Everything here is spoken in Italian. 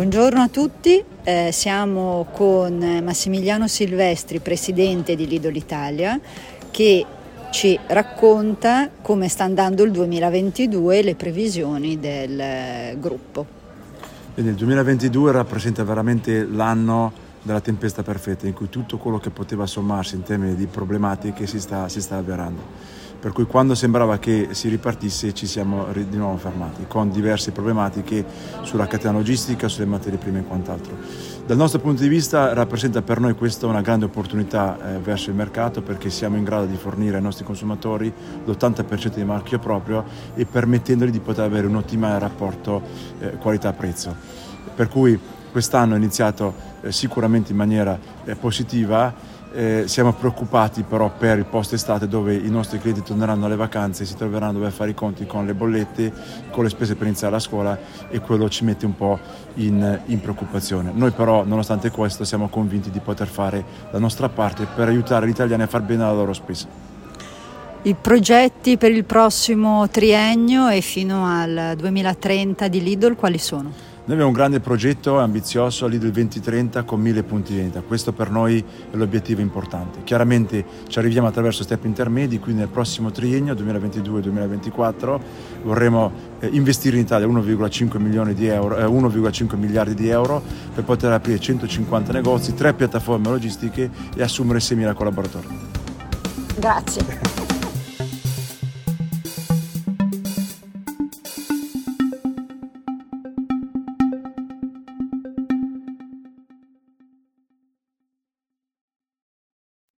Buongiorno a tutti, eh, siamo con Massimiliano Silvestri, presidente di Lidl Italia, che ci racconta come sta andando il 2022 e le previsioni del eh, gruppo. Bene, il 2022 rappresenta veramente l'anno della tempesta perfetta in cui tutto quello che poteva sommarsi in termini di problematiche si sta, si sta avverando per cui quando sembrava che si ripartisse ci siamo di nuovo fermati con diverse problematiche sulla catena logistica, sulle materie prime e quant'altro. Dal nostro punto di vista rappresenta per noi questa una grande opportunità eh, verso il mercato perché siamo in grado di fornire ai nostri consumatori l'80% di marchio proprio e permettendogli di poter avere un ottimale rapporto eh, qualità-prezzo. Per cui quest'anno è iniziato eh, sicuramente in maniera eh, positiva eh, siamo preoccupati però per il post estate dove i nostri clienti torneranno alle vacanze e si troveranno a dover fare i conti con le bollette, con le spese per iniziare la scuola e quello ci mette un po' in, in preoccupazione. Noi però nonostante questo siamo convinti di poter fare la nostra parte per aiutare gli italiani a far bene la loro spesa. I progetti per il prossimo triennio e fino al 2030 di Lidl quali sono? Noi abbiamo un grande progetto ambizioso Lidl 2030 con mille punti vendita, questo per noi è l'obiettivo importante. Chiaramente ci arriviamo attraverso step intermedi, quindi nel prossimo triennio 2022-2024 vorremmo eh, investire in Italia 1,5 milioni di euro, eh, 1,5 miliardi di euro per poter aprire 150 negozi, tre piattaforme logistiche e assumere 6.000 collaboratori. Grazie.